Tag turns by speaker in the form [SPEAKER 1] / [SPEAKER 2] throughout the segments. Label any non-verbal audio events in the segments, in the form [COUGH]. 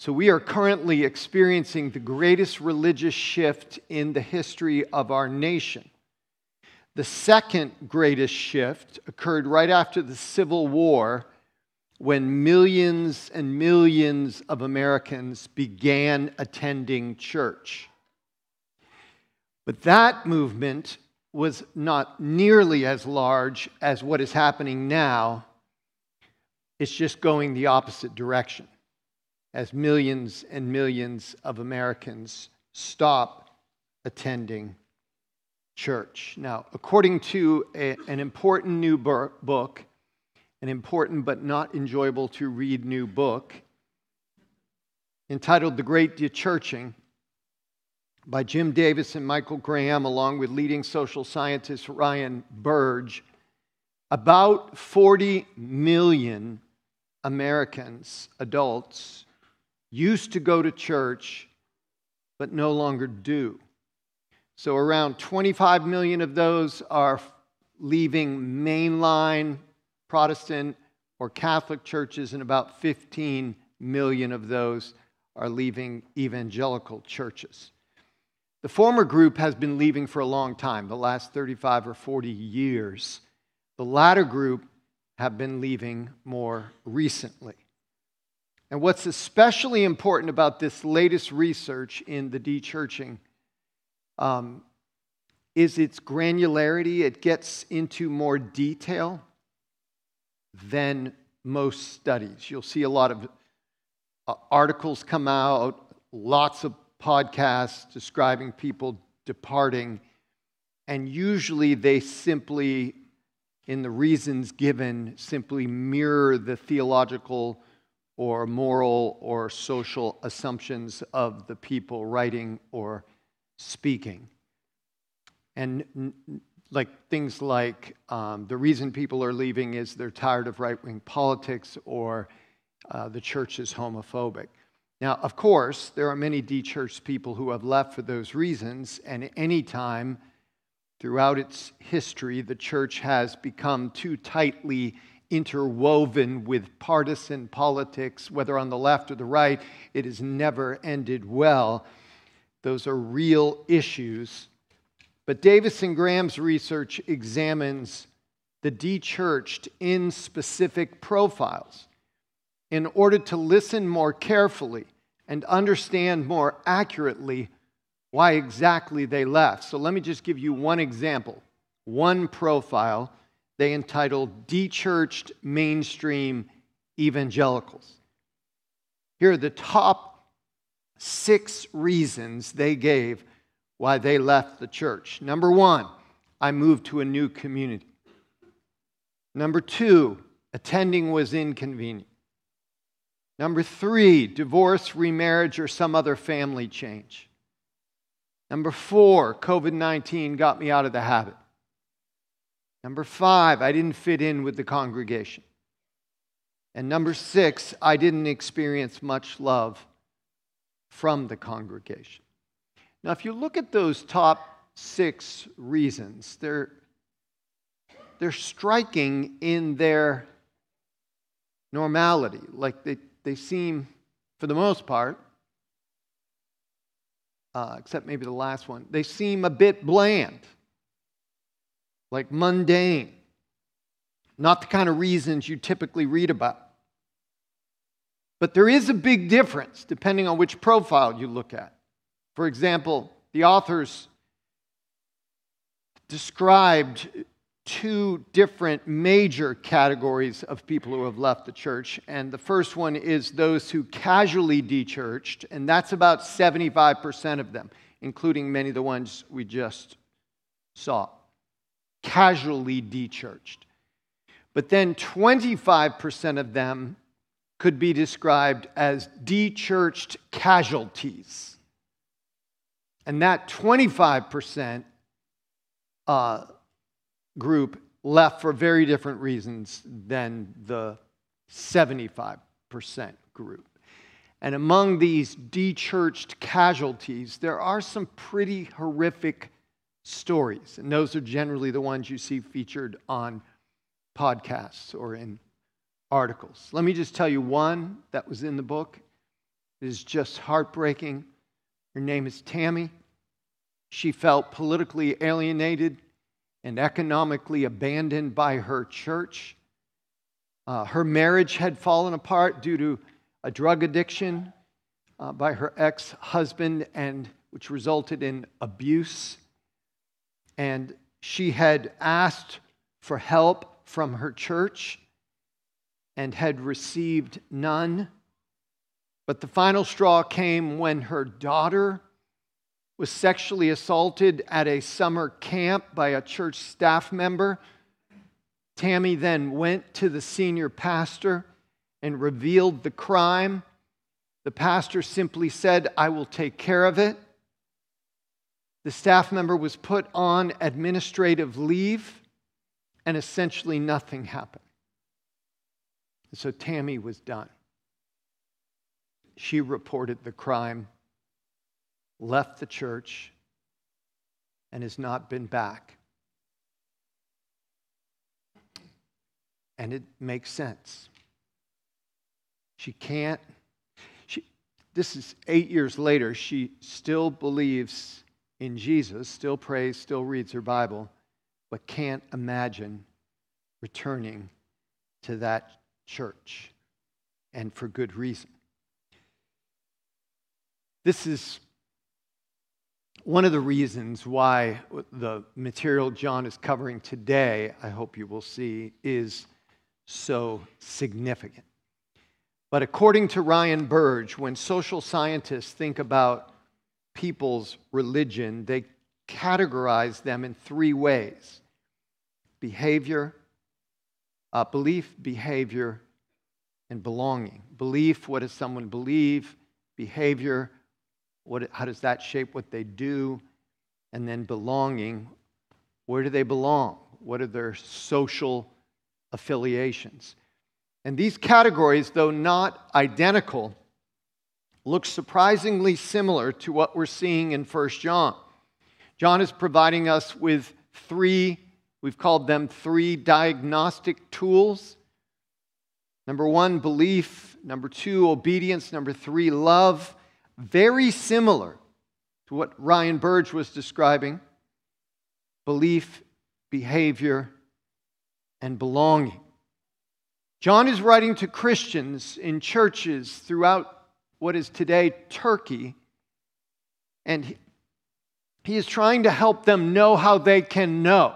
[SPEAKER 1] So, we are currently experiencing the greatest religious shift in the history of our nation. The second greatest shift occurred right after the Civil War when millions and millions of Americans began attending church. But that movement was not nearly as large as what is happening now. It's just going the opposite direction as millions and millions of Americans stop attending church. Now, according to a, an important new book, an important but not enjoyable to read new book entitled The Great Dechurching by Jim Davis and Michael Graham, along with leading social scientist Ryan Burge, about 40 million Americans, adults, used to go to church but no longer do. So, around 25 million of those are leaving mainline Protestant or Catholic churches, and about 15 million of those are leaving evangelical churches. The former group has been leaving for a long time, the last 35 or 40 years. The latter group have been leaving more recently. And what's especially important about this latest research in the dechurching um, is its granularity. It gets into more detail than most studies. You'll see a lot of uh, articles come out, lots of podcasts describing people departing, and usually they simply, in the reasons given, simply mirror the theological or moral or social assumptions of the people writing or speaking. And like things like um, the reason people are leaving is they're tired of right wing politics or uh, the church is homophobic. Now, of course, there are many de-churched people who have left for those reasons, and any time throughout its history, the church has become too tightly interwoven with partisan politics, whether on the left or the right, it has never ended well. Those are real issues. But Davis and Graham's research examines the de-churched in specific profiles in order to listen more carefully and understand more accurately why exactly they left. So let me just give you one example, one profile they entitled De-Churched Mainstream Evangelicals. Here are the top six reasons they gave why they left the church. Number one, I moved to a new community. Number two, attending was inconvenient. Number three, divorce, remarriage, or some other family change. Number four, COVID 19 got me out of the habit. Number five, I didn't fit in with the congregation. And number six, I didn't experience much love from the congregation. Now, if you look at those top six reasons, they're, they're striking in their normality. Like they, they seem, for the most part, uh, except maybe the last one, they seem a bit bland, like mundane, not the kind of reasons you typically read about. But there is a big difference depending on which profile you look at. For example, the authors described two different major categories of people who have left the church. And the first one is those who casually dechurched, and that's about 75% of them, including many of the ones we just saw. Casually dechurched. But then 25% of them could be described as de-churched casualties. And that 25% uh, group left for very different reasons than the 75% group. And among these de-churched casualties, there are some pretty horrific stories. And those are generally the ones you see featured on podcasts or in articles. Let me just tell you one that was in the book. It is just heartbreaking. Her name is Tammy. She felt politically alienated and economically abandoned by her church. Uh, her marriage had fallen apart due to a drug addiction uh, by her ex husband, and which resulted in abuse. And she had asked for help from her church and had received none. But the final straw came when her daughter was sexually assaulted at a summer camp by a church staff member. Tammy then went to the senior pastor and revealed the crime. The pastor simply said, I will take care of it. The staff member was put on administrative leave, and essentially nothing happened. So Tammy was done. She reported the crime, left the church, and has not been back. And it makes sense. She can't, she, this is eight years later, she still believes in Jesus, still prays, still reads her Bible, but can't imagine returning to that church, and for good reason. This is one of the reasons why the material John is covering today, I hope you will see, is so significant. But according to Ryan Burge, when social scientists think about people's religion, they categorize them in three ways behavior, uh, belief, behavior, and belonging. Belief, what does someone believe? Behavior, what, how does that shape what they do? And then belonging, where do they belong? What are their social affiliations? And these categories, though not identical, look surprisingly similar to what we're seeing in 1 John. John is providing us with three, we've called them three diagnostic tools. Number one, belief. Number two, obedience. Number three, love. Very similar to what Ryan Burge was describing belief, behavior, and belonging. John is writing to Christians in churches throughout what is today Turkey, and he, is trying to help them know how they can know.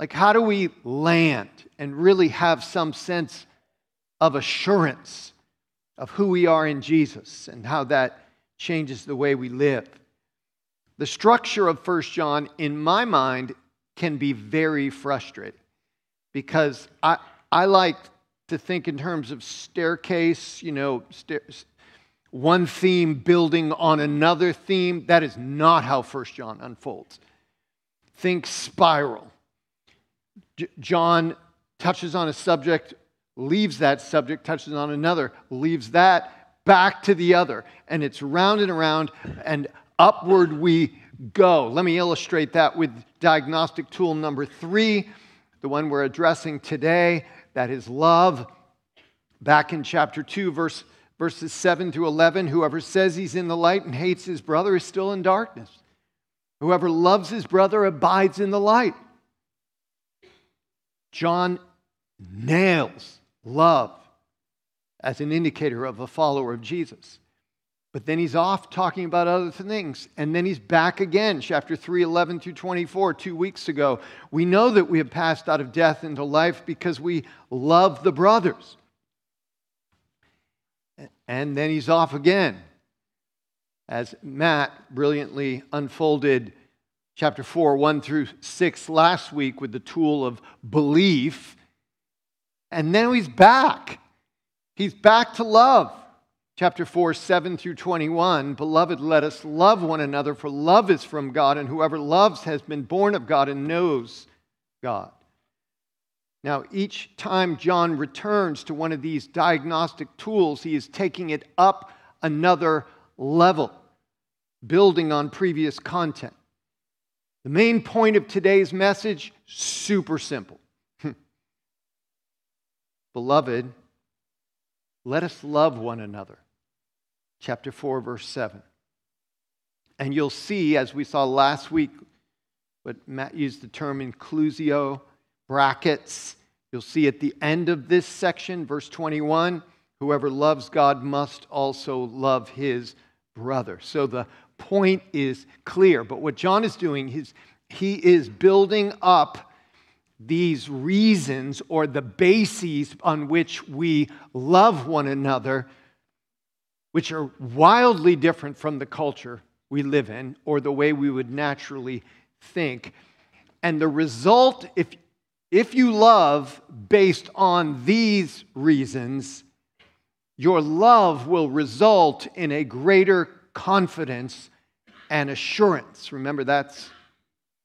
[SPEAKER 1] Like, how do we land and really have some sense of assurance of who we are in Jesus and how that changes the way we live? The structure of First John, in my mind, can be very frustrating because I, I like to think in terms of staircase, you know, stair, one theme building on another theme. That is not how First John unfolds. Think spiral. J- John touches on a subject, leaves that subject, touches on another, leaves that, back to the other. And it's round and around, and upward we go. Let me illustrate that with diagnostic tool number three, the one we're addressing today. That is love. Back in chapter 2, verse verses 7 through 11 whoever says he's in the light and hates his brother is still in darkness. Whoever loves his brother abides in the light. John nails love as an indicator of a follower of Jesus. But then he's off talking about other things. And then he's back again, chapter 3, 11 through 24, two weeks ago. We know that we have passed out of death into life because we love the brothers. And then he's off again. As Matt brilliantly unfolded chapter 4, 1 through 6 last week with the tool of belief. And then he's back. He's back to love. Chapter 4, 7 through 21. Beloved, let us love one another, for love is from God, and whoever loves has been born of God and knows God. Now, each time John returns to one of these diagnostic tools, he is taking it up another level, building on previous content. The main point of today's message super simple. Hmm. Beloved, let us love one another. chapter 4, verse 7. And you'll see, as we saw last week, but Matt used the term inclusio, brackets. You'll see at the end of this section, verse 21, whoever loves God must also love his brother. So the point is clear. But what John is doing is he is building up these reasons or the bases on which we love one another, which are wildly different from the culture we live in or the way we would naturally think. And the result, if, if you love based on these reasons, your love will result in a greater confidence and assurance. Remember, that's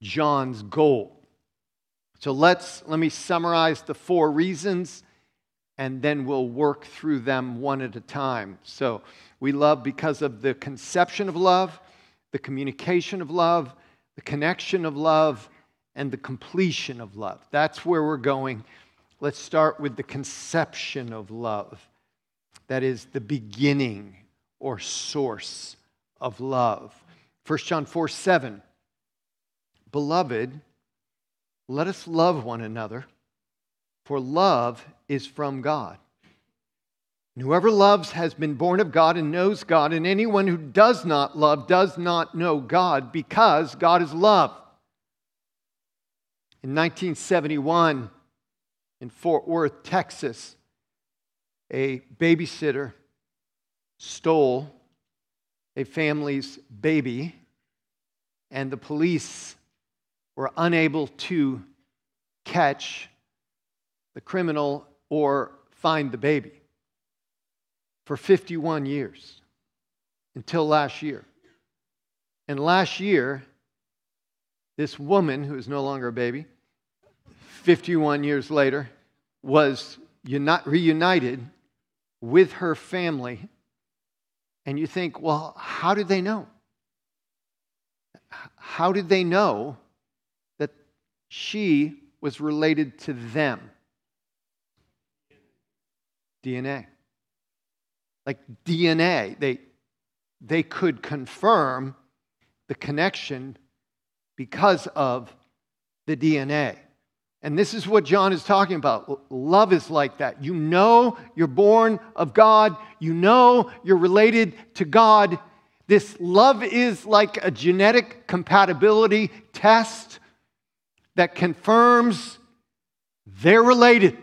[SPEAKER 1] John's goal. So let's let me summarize the four reasons and then we'll work through them one at a time. So, we love because of the conception of love, the communication of love, the connection of love, and the completion of love. That's where we're going. Let's start with the conception of love. That is the beginning or source of love. 1 John 4 7. Beloved, let us love one another, for love is from God. And whoever loves has been born of God and knows God, and anyone who does not love does not know God, because God is love. In 1971, in Fort Worth, Texas, a babysitter stole a family's baby, and the police were unable to catch the criminal or find the baby for 51 years until last year. And last year, this woman, who is no longer a baby, 51 years later, was reunited with her family. And you think, well, how did they know? How did they know that she was related to them. DNA. Like DNA, they, they could confirm the connection because of the DNA. And this is what John is talking about. Love is like that. You know you're born of God, you know you're related to God. This love is like a genetic compatibility test that confirms they're related.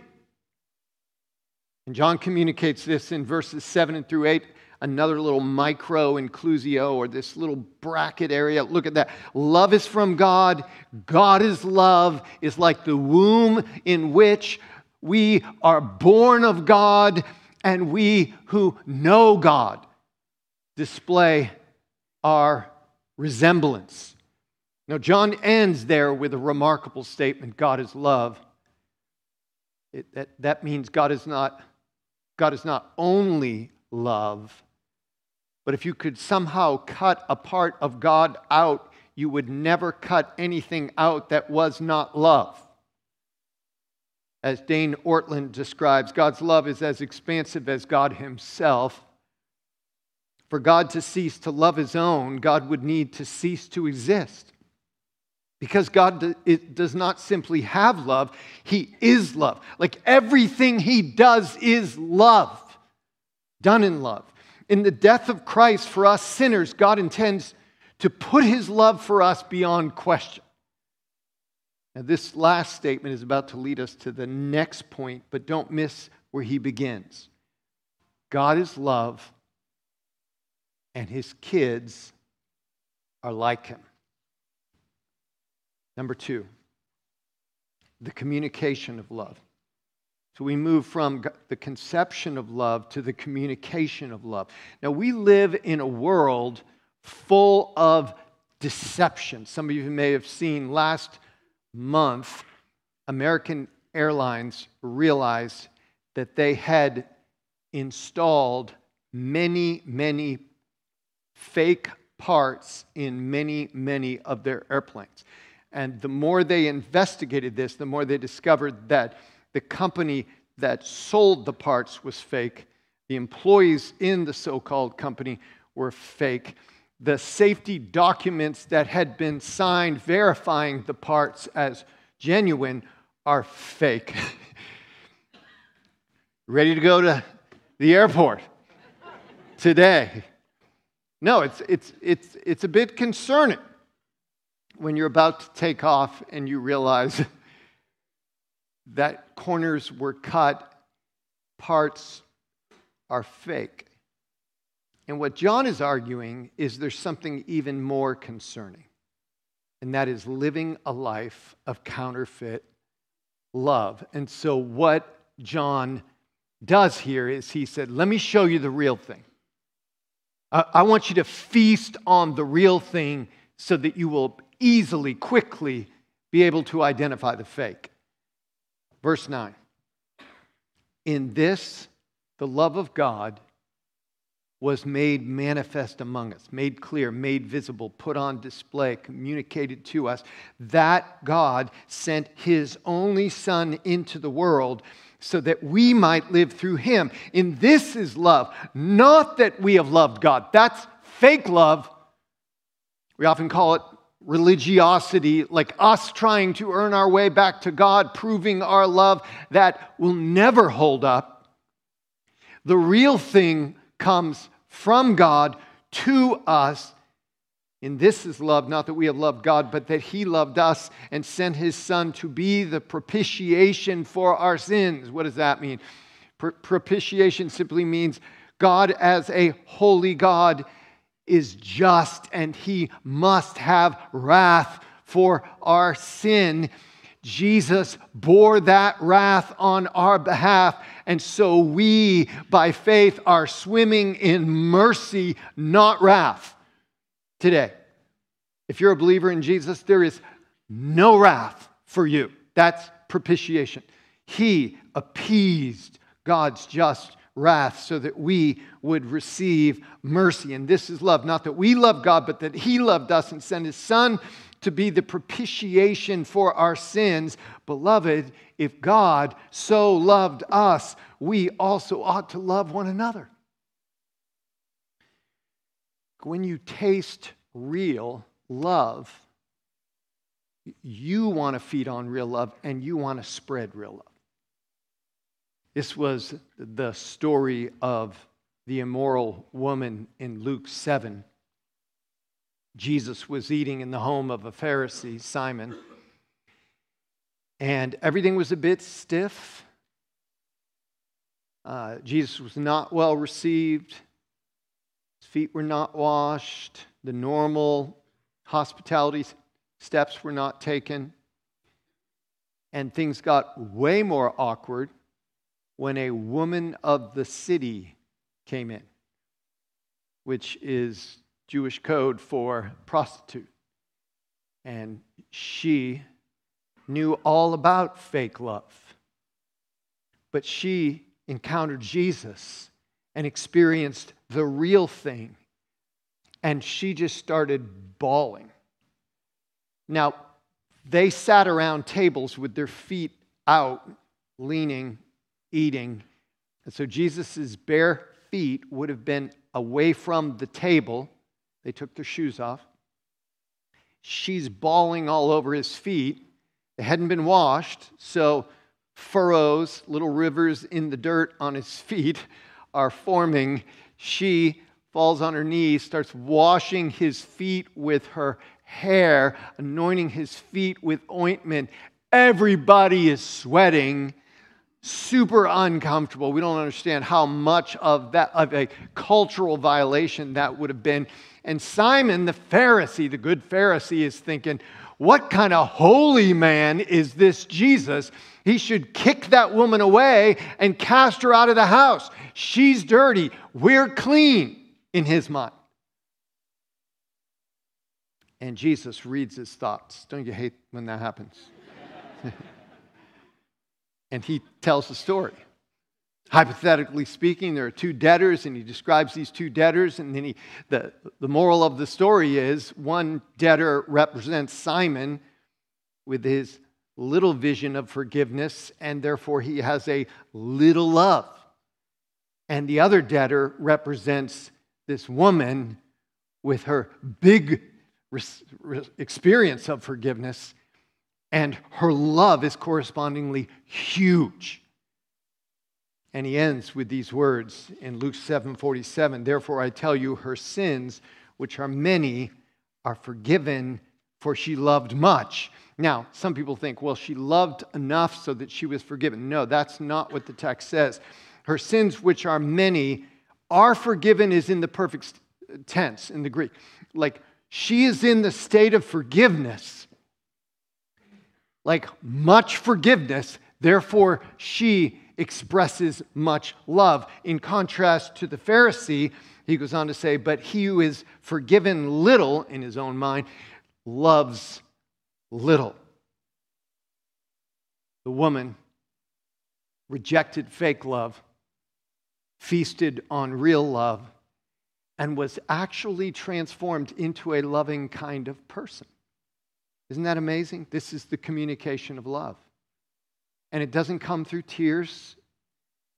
[SPEAKER 1] And John communicates this in verses 7 and through 8, another little micro inclusio or this little bracket area. Look at that. Love is from God. God is love, is like the womb in which we are born of God, and we who know God display our resemblance. Now, John ends there with a remarkable statement God is love. It, that, that means God is, not, God is not only love, but if you could somehow cut a part of God out, you would never cut anything out that was not love. As Dane Ortlund describes, God's love is as expansive as God Himself. For God to cease to love His own, God would need to cease to exist. Because God does not simply have love, He is love. Like everything He does is love, done in love. In the death of Christ for us sinners, God intends to put His love for us beyond question. Now, this last statement is about to lead us to the next point, but don't miss where He begins. God is love, and His kids are like Him. Number two, the communication of love. So we move from the conception of love to the communication of love. Now, we live in a world full of deception. Some of you may have seen last month, American Airlines realized that they had installed many, many fake parts in many, many of their airplanes. And the more they investigated this, the more they discovered that the company that sold the parts was fake The employees in the so called company were fake. The safety documents that had been signed verifying the parts as genuine are fake. [LAUGHS] Ready to go to the airport today? No, it's, it's, it's, it's a bit concerning when you're about to take off and you realize [LAUGHS] that corners were cut, parts are fake. And what John is arguing is there's something even more concerning, and that is living a life of counterfeit love. And so, what John does here is he said, Let me show you the real thing. I want you to feast on the real thing so that you will easily, quickly be able to identify the fake. Verse 9 In this, the love of God was made manifest among us, made clear, made visible, put on display, communicated to us, that God sent his only Son into the world so that we might live through him. In this is love, not that we have loved God. That's fake love. We often call it religiosity, like us trying to earn our way back to God, proving our love, that will never hold up. The real thing comes from God to us. And this is love, not that we have loved God, but that He loved us and sent His Son to be the propitiation for our sins. What does that mean? propitiation simply means God, as a holy God, is just and He must have wrath for our sin. Jesus bore that wrath on our behalf. And so we, by faith, are swimming in mercy, not wrath today. If you're a believer in Jesus, there is no wrath for you. That's propitiation. He appeased God's just wrath so that we would receive mercy. And this is love, not that we love God, but that He loved us and sent His Son to be the propitiation for our sins. Beloved, if God so loved us, we also ought to love one another. When you taste real love, you want to feed on real love and you want to spread real love. This was the story of the immoral woman in Luke 7 Jesus was eating in the home of a Pharisee, Simon, and everything was a bit stiff. Uh, Jesus was not well received. His feet were not washed. The normal hospitality steps were not taken. And things got way more awkward when a woman of the city came in, which is Jewish code for prostitute. And she knew all about fake love. But she encountered Jesus and experienced the real thing. And she just started bawling. Now, they sat around tables with their feet out, leaning, eating. And so Jesus' bare feet would have been away from the table they took their shoes off. She's bawling all over his feet. They hadn't been washed, so furrows, little rivers in the dirt on his [LAUGHS] feet are forming. She falls on her knees, starts washing his feet with her hair, anointing his feet with ointment. Everybody is sweating super uncomfortable. We don't understand how much of that of a cultural violation that would have been. And Simon the Pharisee, the good Pharisee is thinking, what kind of holy man is this Jesus? He should kick that woman away and cast her out of the house. She's dirty. We're clean in his mind. And Jesus reads his thoughts. Don't you hate when that happens? [LAUGHS] and he tells the story. Hypothetically speaking, there are two debtors, and he describes these two debtors. And then he, the, the moral of the story is one debtor represents Simon with his little vision of forgiveness, and therefore he has a little love. And the other debtor represents this woman with her big experience of forgiveness, and her love is correspondingly huge. And he ends with these words in Luke 7:47, Therefore, I tell you, her sins, which are many, are forgiven, for she loved much. Now, some people think, well, she loved enough so that she was forgiven. No, that's not what the text says. Her sins, which are many, are forgiven, is in the perfect tense in the Greek. Like, she is in the state of forgiveness, like much forgiveness. Therefore, she expresses much love. In contrast to the Pharisee, he goes on to say, But he who is forgiven little in his own mind loves little. The woman rejected fake love, feasted on real love, and was actually transformed into a loving kind of person. Isn't that amazing? This is the communication of love. And it doesn't come through tears.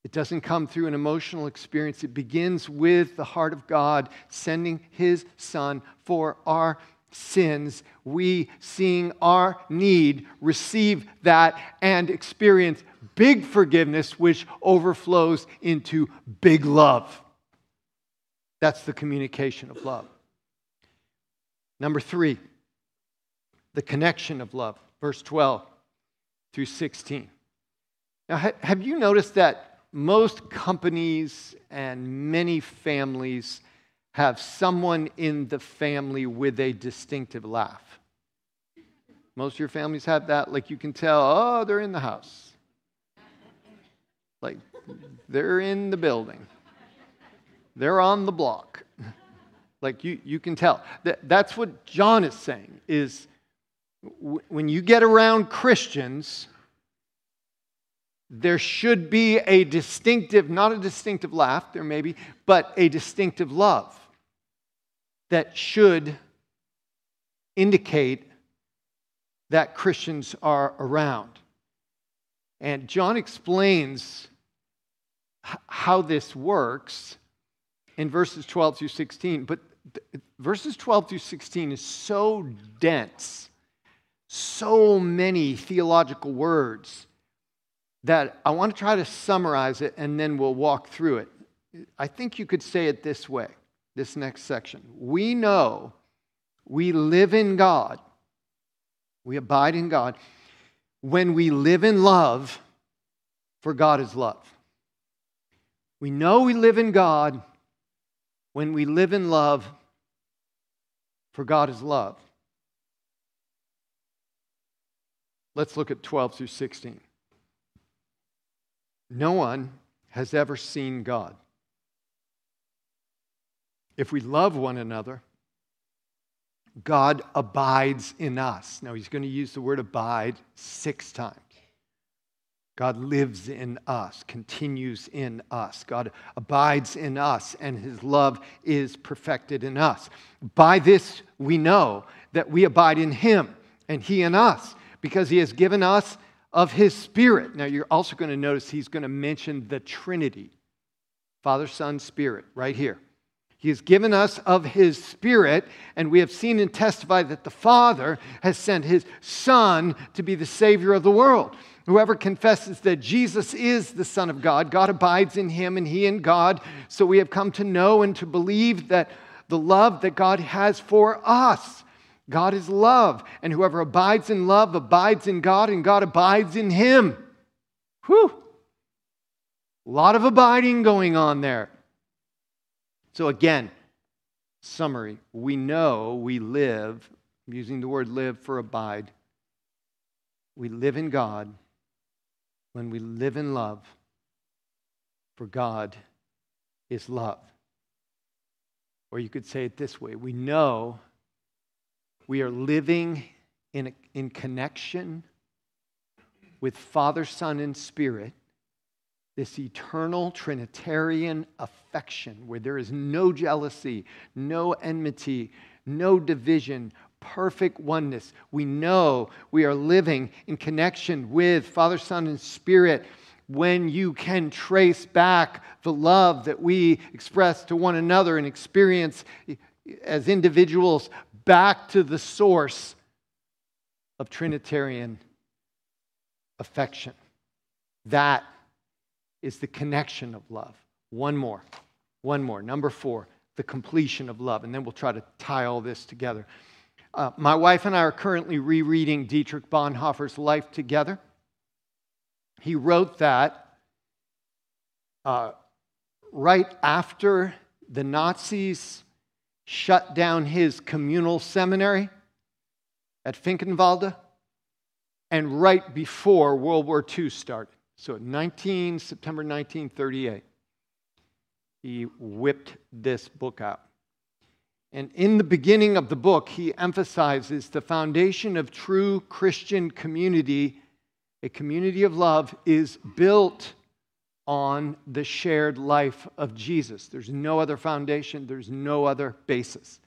[SPEAKER 1] It doesn't come through an emotional experience. It begins with the heart of God sending his son for our sins. We, seeing our need, receive that and experience big forgiveness, which overflows into big love. That's the communication of love. Number three, the connection of love, verse 12 through 16. Now, have you noticed that most companies and many families have someone in the family with a distinctive laugh? Most of your families have that. Like you can tell, oh, they're in the house. Like they're in the building. They're on the block. [LAUGHS] Like you, you can tell. That, that's what John is saying is when you get around Christians, there should be a distinctive, not a distinctive laugh, there may be, but a distinctive love that should indicate that Christians are around. And John explains how this works in verses 12 through 16, but verses 12 through 16 is so dense, so many theological words that I want to try to summarize it and then we'll walk through it. I think you could say it this way this next section. We know we live in God, we abide in God when we live in love, for God is love. We know we live in God when we live in love, for God is love. Let's look at 12 through 16. No one has ever seen God. If we love one another, God abides in us. Now, he's going to use the word abide six times. God lives in us, continues in us. God abides in us, and his love is perfected in us. By this, we know that we abide in him and he in us, because he has given us of his Spirit. Now, you're also going to notice he's going to mention the Trinity Father, Son, Spirit, right here. He has given us of his Spirit, and we have seen and testified that the Father has sent his Son to be the Savior of the world. Whoever confesses that Jesus is the Son of God, God abides in him and he in God. So we have come to know and to believe that the love that God has for us God is love, and whoever abides in love abides in God, and God abides in him. Whew! A lot of abiding going on there. So, again, summary we know we live, I'm using the word live for abide. We live in God when we live in love, for God is love. Or you could say it this way we know we are living in, in connection with Father, Son, and Spirit, this eternal Trinitarian affection where there is no jealousy, no enmity, no division, perfect oneness. We know we are living in connection with Father, Son, and Spirit when you can trace back the love that we express to one another and experience as individuals back to the source of Trinitarian affection. That is the connection of love. One more. One more. Number four, the completion of love. And then we'll try to tie all this together. Uh, my wife and I are currently rereading Dietrich Bonhoeffer's Life Together. He wrote that uh, right after the Nazis shut down his communal seminary at Finkenwalde and right before World War II started. So 19 September 1938 he whipped this book out. And in the beginning of the book, he emphasizes the foundation of true Christian community, a community of love, is built on the shared life of Jesus. There's no other foundation, there's no other basis.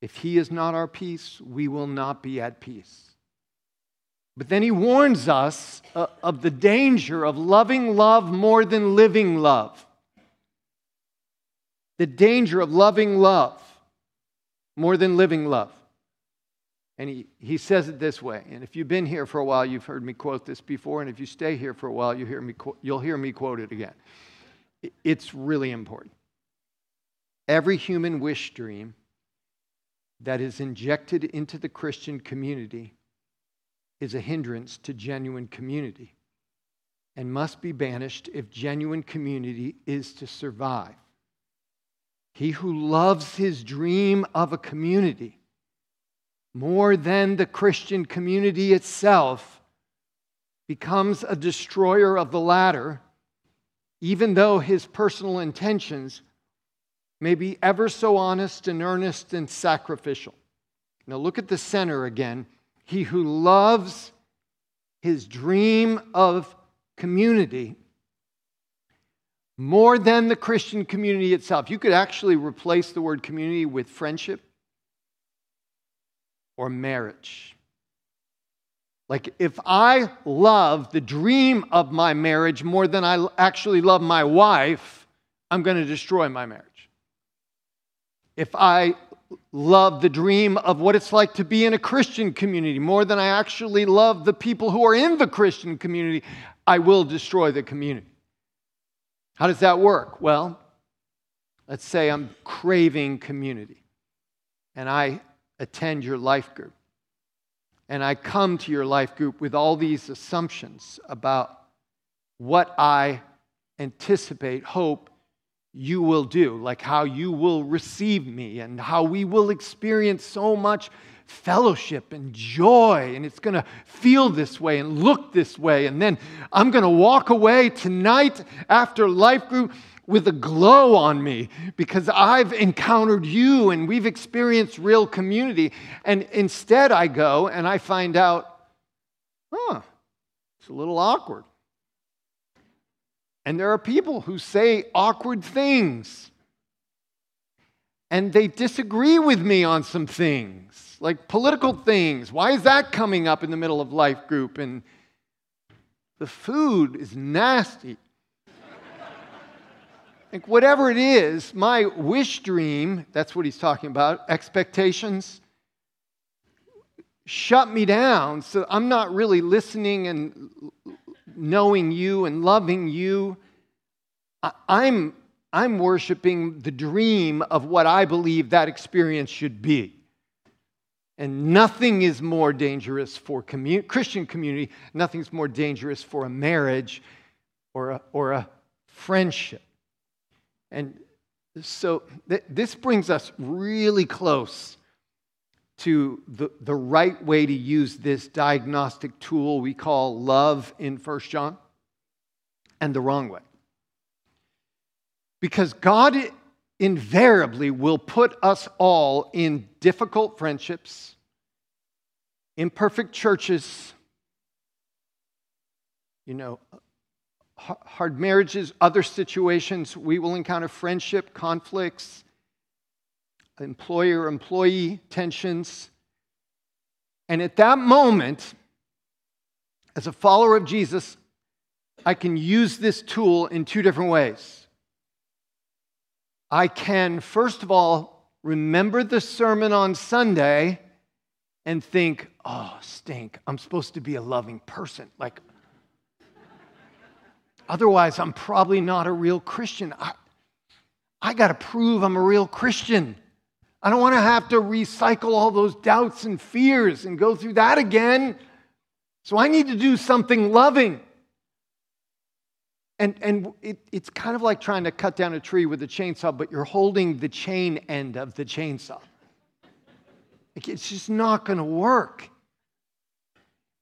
[SPEAKER 1] If he is not our peace, we will not be at peace. But then he warns us uh, of the danger of loving love more than living love the danger of loving love more than living love. And he, he says it this way. And if you've been here for a while, you've heard me quote this before. And if you stay here for a while, you hear me, you'll hear me quote it again. It's really important. Every human wish dream that is injected into the Christian community is a hindrance to genuine community and must be banished if genuine community is to survive. He who loves his dream of a community more than the Christian community itself becomes a destroyer of the latter, even though his personal intentions may be ever so honest and earnest and sacrificial. Now, look at the center again. He who loves his dream of community more than the Christian community itself. You could actually replace the word community with friendship or marriage. Like, if I love the dream of my marriage more than I actually love my wife, I'm going to destroy my marriage. If I love the dream of what it's like to be in a Christian community more than I actually love the people who are in the Christian community, I will destroy the community. How does that work? Well, let's say I'm craving community and I attend your life group. And I come to your life group with all these assumptions about what I anticipate, hope you will do, like how you will receive me and how we will experience so much fellowship and joy, and it's going to feel this way and look this way. And then I'm going to walk away tonight after life group with a glow on me because I've encountered you and we've experienced real community. And instead, I go and I find out, huh, it's a little awkward. And there are people who say awkward things. And they disagree with me on some things like political things. Why is that coming up in the middle of life group? And the food is nasty. Like, whatever it is, my wish dream, that's what he's talking about, expectations, shut me down. So I'm not really listening and knowing you and loving you. I'm, I'm worshiping the dream of what I believe that experience should be. And nothing is more dangerous for commun- Christian community, nothing's more dangerous for a marriage or a, or a friendship. And so th- this brings us really close to the, the right way to use this diagnostic tool we call love in First John and the wrong way. Because God invariably will put us all in difficult friendships, imperfect churches, you know, hard marriages, other situations. We will encounter friendship, conflicts, employer employee tensions. And at that moment, as a follower of Jesus, I can use this tool in two different ways. I can, first of all, remember the sermon on Sunday and think, oh, stink, I'm supposed to be a loving person. Like, otherwise, I'm probably not a real Christian. I, I got to prove I'm a real Christian. I don't want to have to recycle all those doubts and fears and go through that again. So I need to do something loving. And, and it, it's kind of like trying to cut down a tree with a chainsaw, but you're holding the chain end of the chainsaw. It's just not going to work.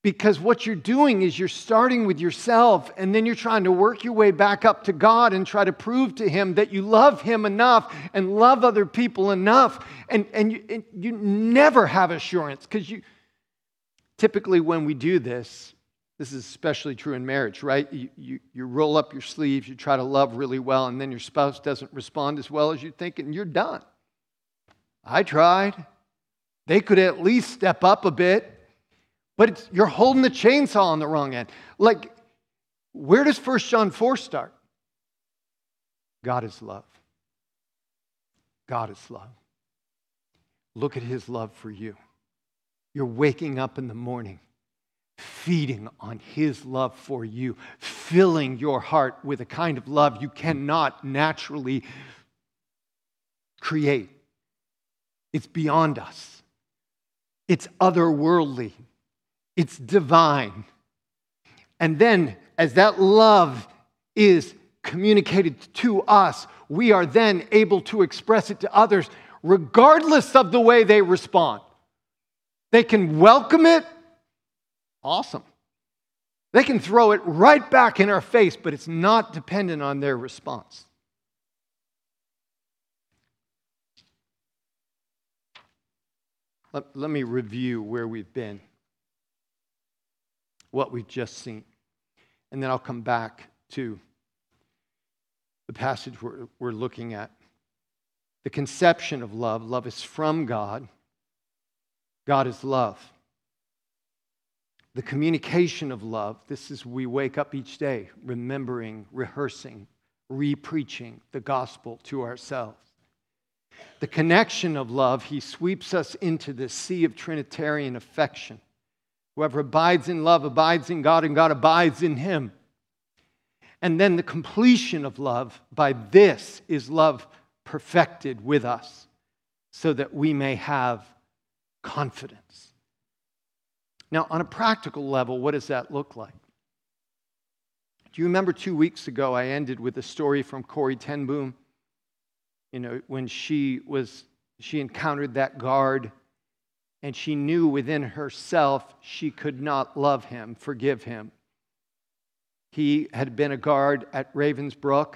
[SPEAKER 1] Because what you're doing is you're starting with yourself and then you're trying to work your way back up to God and try to prove to Him that you love Him enough and love other people enough. And, and, you, and you never have assurance because you typically, when we do this, this is especially true in marriage, right? You, you, you roll up your sleeves, you try to love really well, and then your spouse doesn't respond as well as you think, and you're done. I tried. They could at least step up a bit. But you're holding the chainsaw on the wrong end. Like, where does 1 John 4 start? God is love. God is love. Look at his love for you. You're waking up in the morning, feeding on his love for you, filling your heart with a kind of love you cannot naturally create. It's beyond us, it's otherworldly. It's divine. And then, as that love is communicated to us, we are then able to express it to others, regardless of the way they respond. They can welcome it, awesome. They can throw it right back in our face, but it's not dependent on their response. Let, let me review where we've been what we've just seen. And then I'll come back to the passage we're, we're looking at. The conception of love love is from God, God is love. The communication of love this is we wake up each day remembering, rehearsing, re preaching the gospel to ourselves. The connection of love, he sweeps us into the sea of Trinitarian affection Whoever abides in love abides in God, and God abides in him. And then the completion of love by this is love perfected with us so that we may have confidence. Now, on a practical level, what does that look like? Do you remember two weeks ago I ended with a story from Corrie ten Boom? You know, when she was she encountered that guard and she knew within herself she could not love him, forgive him. He had been a guard at Ravensbrück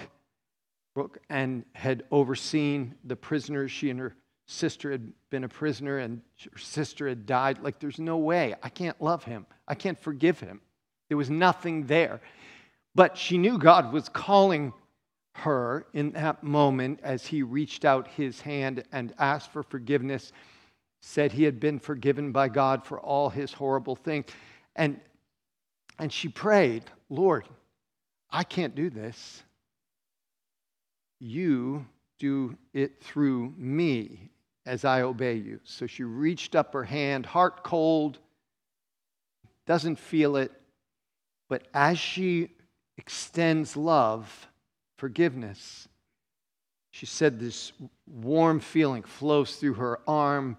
[SPEAKER 1] and had overseen the prisoners. She and her sister had been a prisoner, and her sister had died. Like, there's no way. I can't love him. I can't forgive him. There was nothing there. But she knew God was calling her in that moment as he reached out his hand and asked for forgiveness said he had been forgiven by God for all his horrible things. And, and she prayed, Lord, I can't do this. You do it through me as I obey you. So she reached up her hand, heart cold, doesn't feel it, but as she extends love, forgiveness, she said this warm feeling flows through her arm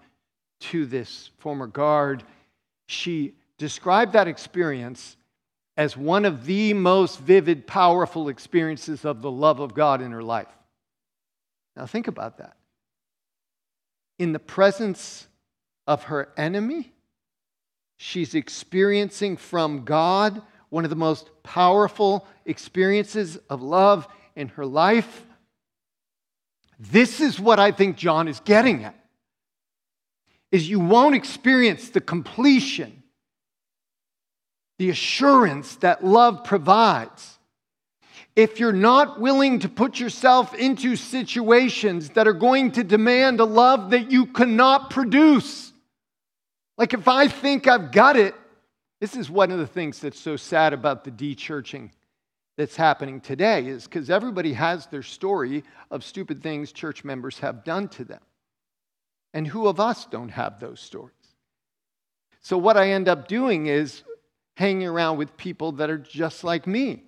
[SPEAKER 1] to this former guard, she described that experience as one of the most vivid, powerful experiences of the love of God in her life. Now, think about that. In the presence of her enemy, she's experiencing from God one of the most powerful experiences of love in her life. This is what I think John is getting at is you won't experience the completion, the assurance that love provides if you're not willing to put yourself into situations that are going to demand a love that you cannot produce. Like if I think I've got it, this is one of the things that's so sad about the de churching that's happening today is because everybody has their story of stupid things church members have done to them. And who of us don't have those stories? So, what I end up doing is hanging around with people that are just like me,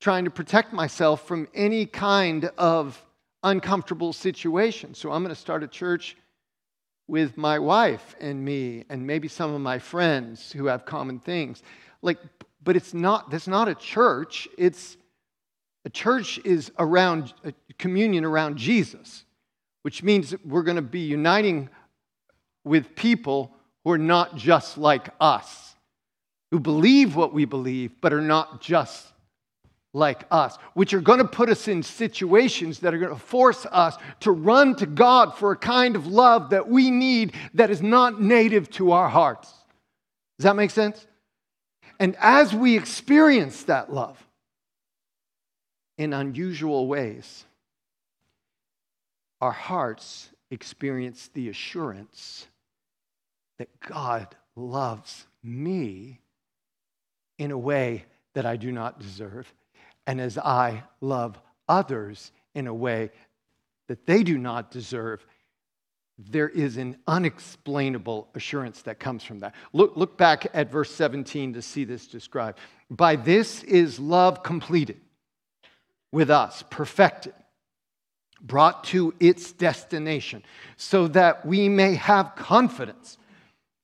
[SPEAKER 1] trying to protect myself from any kind of uncomfortable situation. So, I'm going to start a church with my wife and me, and maybe some of my friends who have common things. Like, but it's not, that's not a church. It's a church is around a communion around Jesus, which means we're going to be uniting with people who are not just like us, who believe what we believe, but are not just like us, which are going to put us in situations that are going to force us to run to God for a kind of love that we need that is not native to our hearts. Does that make sense? And as we experience that love in unusual ways, our hearts experience the assurance that God loves me in a way that I do not deserve, and as I love others in a way that they do not deserve, there is an unexplainable assurance that comes from that. Look, look back at verse 17 to see this described. By this is love completed with us, perfected, brought to its destination, so that we may have confidence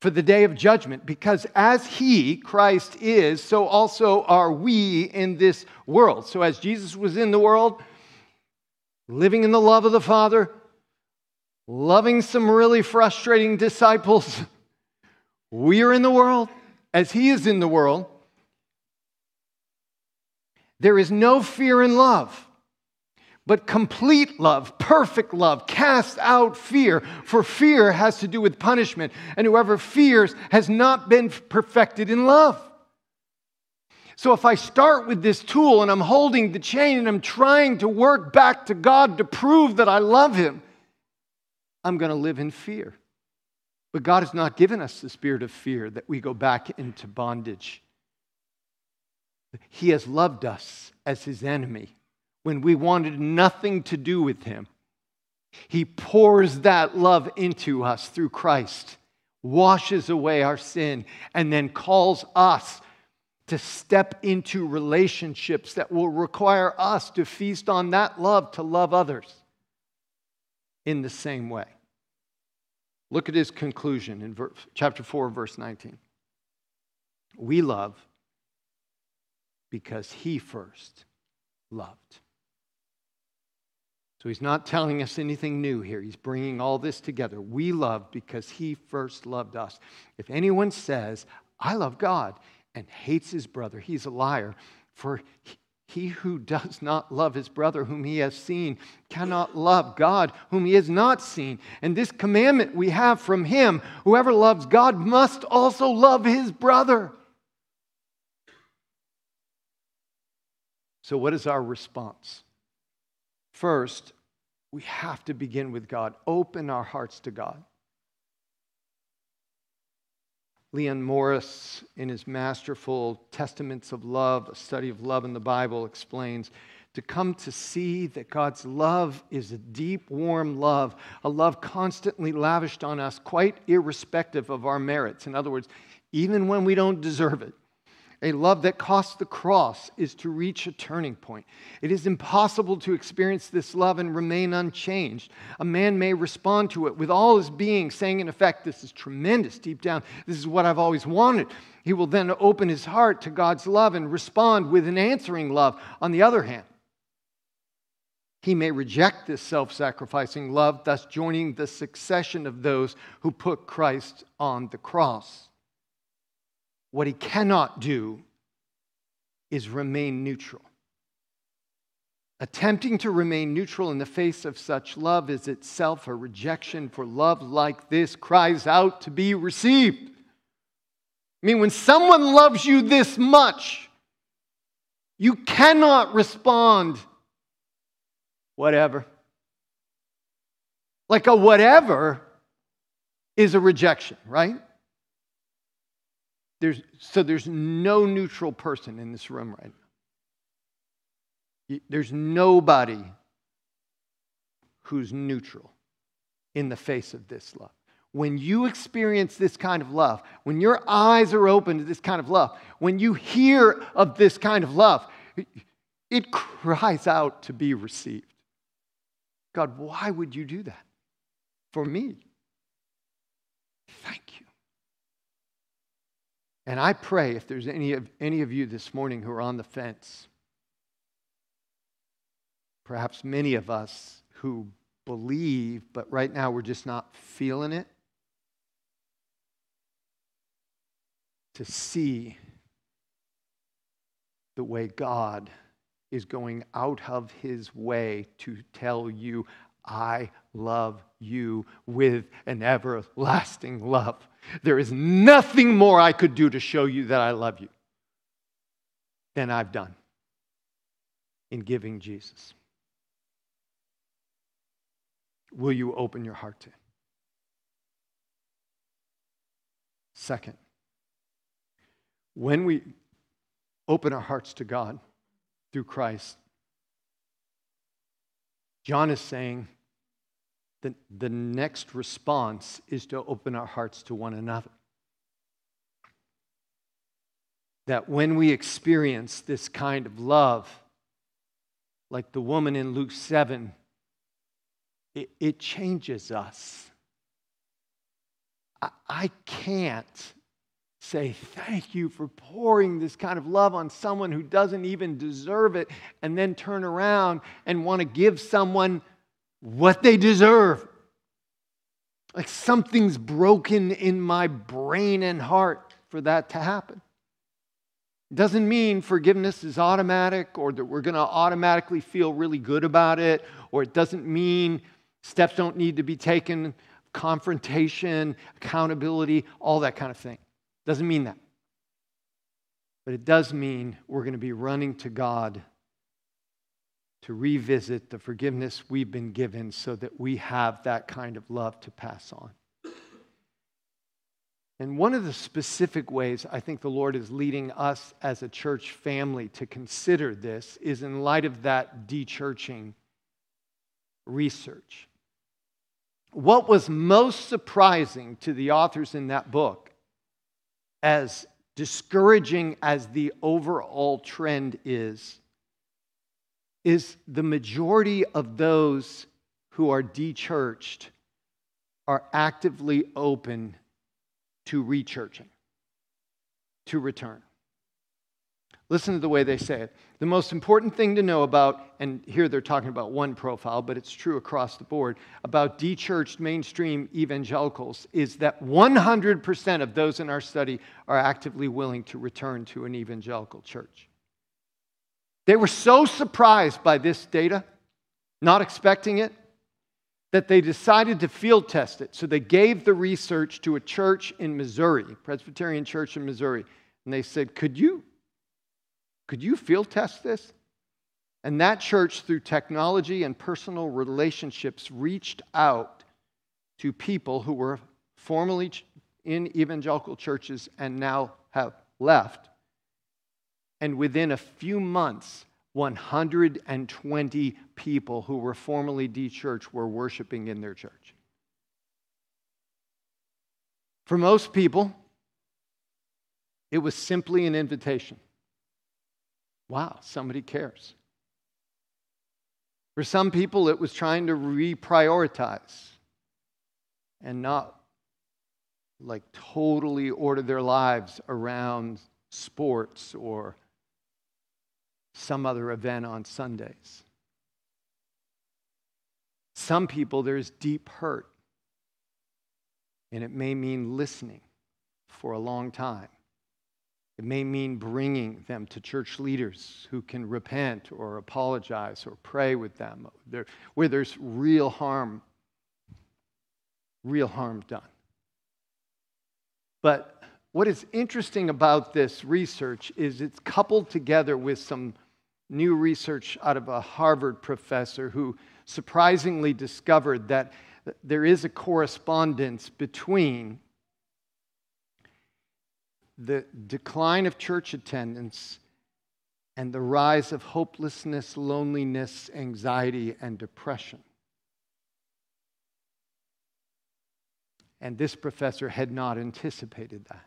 [SPEAKER 1] for the day of judgment, because as He, Christ, is, so also are we in this world. So as Jesus was in the world, living in the love of the Father, loving some really frustrating disciples. [LAUGHS] We are in the world as He is in the world. There is no fear in love, but complete love, perfect love, casts out fear, for fear has to do with punishment, and whoever fears has not been perfected in love. So if I start with this tool and I'm holding the chain and I'm trying to work back to God to prove that I love Him, I'm going to live in fear. But God has not given us the spirit of fear that we go back into bondage. He has loved us as his enemy when we wanted nothing to do with him. He pours that love into us through Christ, washes away our sin, and then calls us to step into relationships that will require us to feast on that love to love others in the same way. Look at his conclusion in verse, chapter 4, verse 19. We love because he first loved. So he's not telling us anything new here. He's bringing all this together. We love because he first loved us. If anyone says, I love God, and hates his brother, he's a liar. For he who does not love his brother whom he has seen cannot love God whom he has not seen. And this commandment we have from him whoever loves God must also love his brother. So, what is our response? First, we have to begin with God. Open our hearts to God. Leon Morris, in his masterful Testaments of Love, a study of love in the Bible, explains to come to see that God's love is a deep, warm love, a love constantly lavished on us, quite irrespective of our merits. In other words, even when we don't deserve it. A love that costs the cross is to reach a turning point. It is impossible to experience this love and remain unchanged. A man may respond to it with all his being, saying, in effect, This is tremendous deep down. This is what I've always wanted. He will then open his heart to God's love and respond with an answering love. On the other hand, he may reject this self sacrificing love, thus joining the succession of those who put Christ on the cross. What he cannot do is remain neutral. Attempting to remain neutral in the face of such love is itself a rejection, for love like this cries out to be received. I mean, when someone loves you this much, you cannot respond, whatever. Like a whatever is a rejection, right? There's, so there's no neutral person in this room right now. There's nobody who's neutral in the face of this love. When you experience this kind of love, when your eyes are open to this kind of love, when you hear of this kind of love, it cries out to be received. God, why would you do that for me? Thank you. And I pray if there's any of, any of you this morning who are on the fence, perhaps many of us who believe, but right now we're just not feeling it, to see the way God is going out of his way to tell you, I love you with an everlasting love. There is nothing more I could do to show you that I love you than I've done in giving Jesus. Will you open your heart to? Second, when we open our hearts to God through Christ, John is saying that the next response is to open our hearts to one another. That when we experience this kind of love, like the woman in Luke 7, it, it changes us. I, I can't say thank you for pouring this kind of love on someone who doesn't even deserve it and then turn around and want to give someone what they deserve. Like something's broken in my brain and heart for that to happen. It doesn't mean forgiveness is automatic or that we're going to automatically feel really good about it, or it doesn't mean steps don't need to be taken, confrontation, accountability, all that kind of thing. It Doesn't mean that. But it does mean we're going to be running to God to revisit the forgiveness we've been given so that we have that kind of love to pass on. And one of the specific ways I think the Lord is leading us as a church family to consider this is in light of that dechurching research. What was most surprising to the authors in that book as discouraging as the overall trend is, is the majority of those who are dechurched are actively open to rechurching, to return. Listen to the way they say it. The most important thing to know about, and here they're talking about one profile, but it's true across the board, about dechurched mainstream evangelicals is that 100% of those in our study are actively willing to return to an evangelical church. They were so surprised by this data, not expecting it, that they decided to field test it. So they gave the research to a church in Missouri, Presbyterian church in Missouri, and they said, Could you could you field test this? And that church, through technology and personal relationships, reached out to people who were formerly in evangelical churches and now have left. And within a few months, 120 people who were formerly de church were worshiping in their church. For most people, it was simply an invitation. Wow, somebody cares. For some people, it was trying to reprioritize and not like totally order their lives around sports or some other event on Sundays. Some people, there's deep hurt, and it may mean listening for a long time. It may mean bringing them to church leaders who can repent or apologize or pray with them where there's real harm, real harm done. But what is interesting about this research is it's coupled together with some new research out of a Harvard professor who surprisingly discovered that there is a correspondence between the decline of church attendance and the rise of hopelessness, loneliness, anxiety, and depression. And this professor had not anticipated that,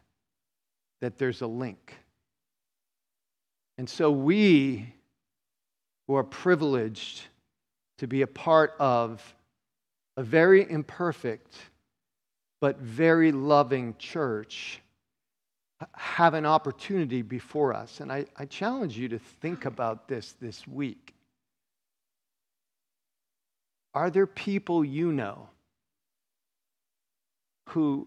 [SPEAKER 1] that there's a link. And so we who are privileged to be a part of a very imperfect but very loving church have an opportunity before us. And I, I challenge you to think about this this week. Are there people you know who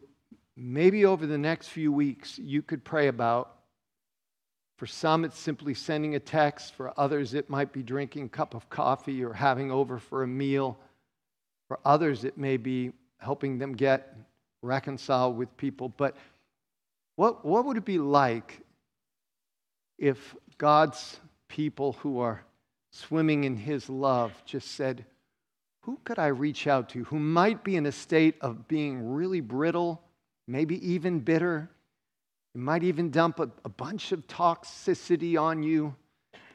[SPEAKER 1] maybe over the next few weeks you could pray about? For some, it's simply sending a text. For others, it might be drinking a cup of coffee or having over for a meal. For others, it may be helping them get reconciled with people. But what, what would it be like if God's people who are swimming in His love just said, Who could I reach out to who might be in a state of being really brittle, maybe even bitter? It might even dump a, a bunch of toxicity on you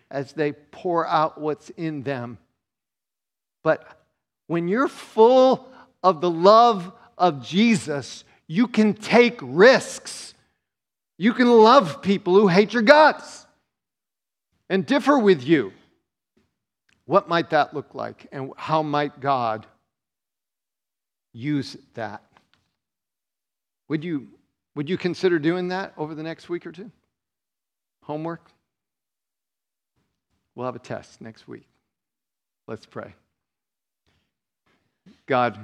[SPEAKER 1] as they pour out what's in them. But when you're full of the love of Jesus, you can take risks. You can love people who hate your guts and differ with you. What might that look like? And how might God use that? Would you, would you consider doing that over the next week or two? Homework? We'll have a test next week. Let's pray. God,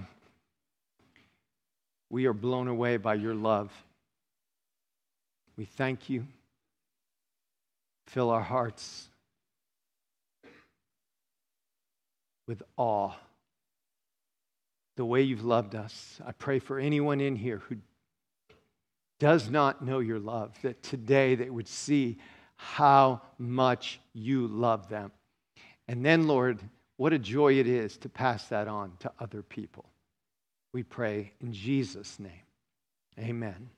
[SPEAKER 1] we are blown away by your love. We thank you. Fill our hearts with awe. The way you've loved us. I pray for anyone in here who does not know your love, that today they would see how much you love them. And then, Lord, what a joy it is to pass that on to other people. We pray in Jesus' name. Amen.